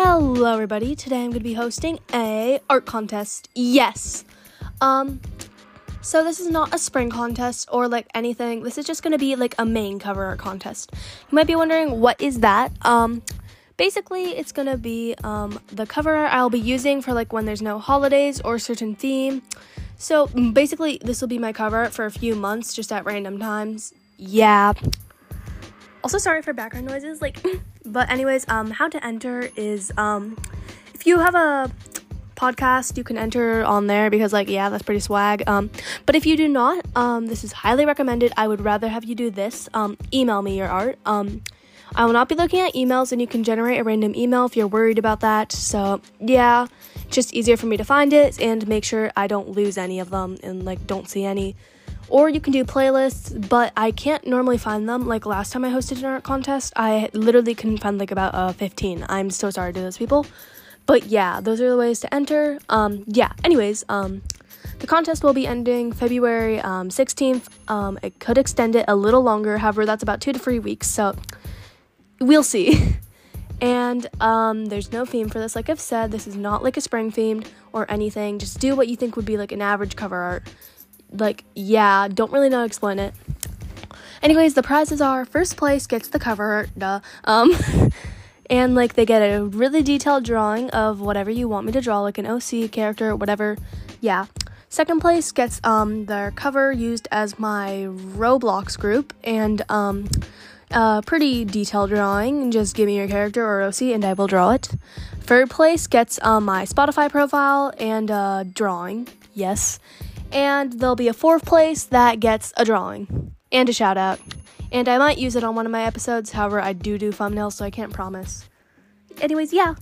Hello everybody. Today I'm going to be hosting a art contest. Yes. Um so this is not a spring contest or like anything. This is just going to be like a main cover art contest. You might be wondering what is that? Um basically it's going to be um the cover art I'll be using for like when there's no holidays or certain theme. So basically this will be my cover for a few months just at random times. Yeah. Also sorry for background noises like But anyways, um, how to enter is um, if you have a podcast, you can enter on there because like yeah, that's pretty swag. Um, but if you do not, um, this is highly recommended. I would rather have you do this. Um, email me your art. Um, I will not be looking at emails, and you can generate a random email if you're worried about that. So yeah, just easier for me to find it and make sure I don't lose any of them and like don't see any or you can do playlists, but I can't normally find them. Like last time I hosted an art contest, I literally couldn't find like about uh, 15. I'm so sorry to those people. But yeah, those are the ways to enter. Um, yeah, anyways, um, the contest will be ending February um, 16th. Um, it could extend it a little longer, however, that's about two to three weeks, so we'll see. and um, there's no theme for this. Like I've said, this is not like a spring themed or anything. Just do what you think would be like an average cover art like, yeah, don't really know how to explain it. Anyways, the prizes are first place gets the cover, duh. Um, and like they get a really detailed drawing of whatever you want me to draw, like an OC character, whatever. Yeah. Second place gets um their cover used as my Roblox group and um a pretty detailed drawing. Just give me your character or OC and I will draw it. Third place gets um, my Spotify profile and a drawing. Yes and there'll be a fourth place that gets a drawing and a shout out. And I might use it on one of my episodes, however, I do do thumbnails, so I can't promise. Anyways, yeah,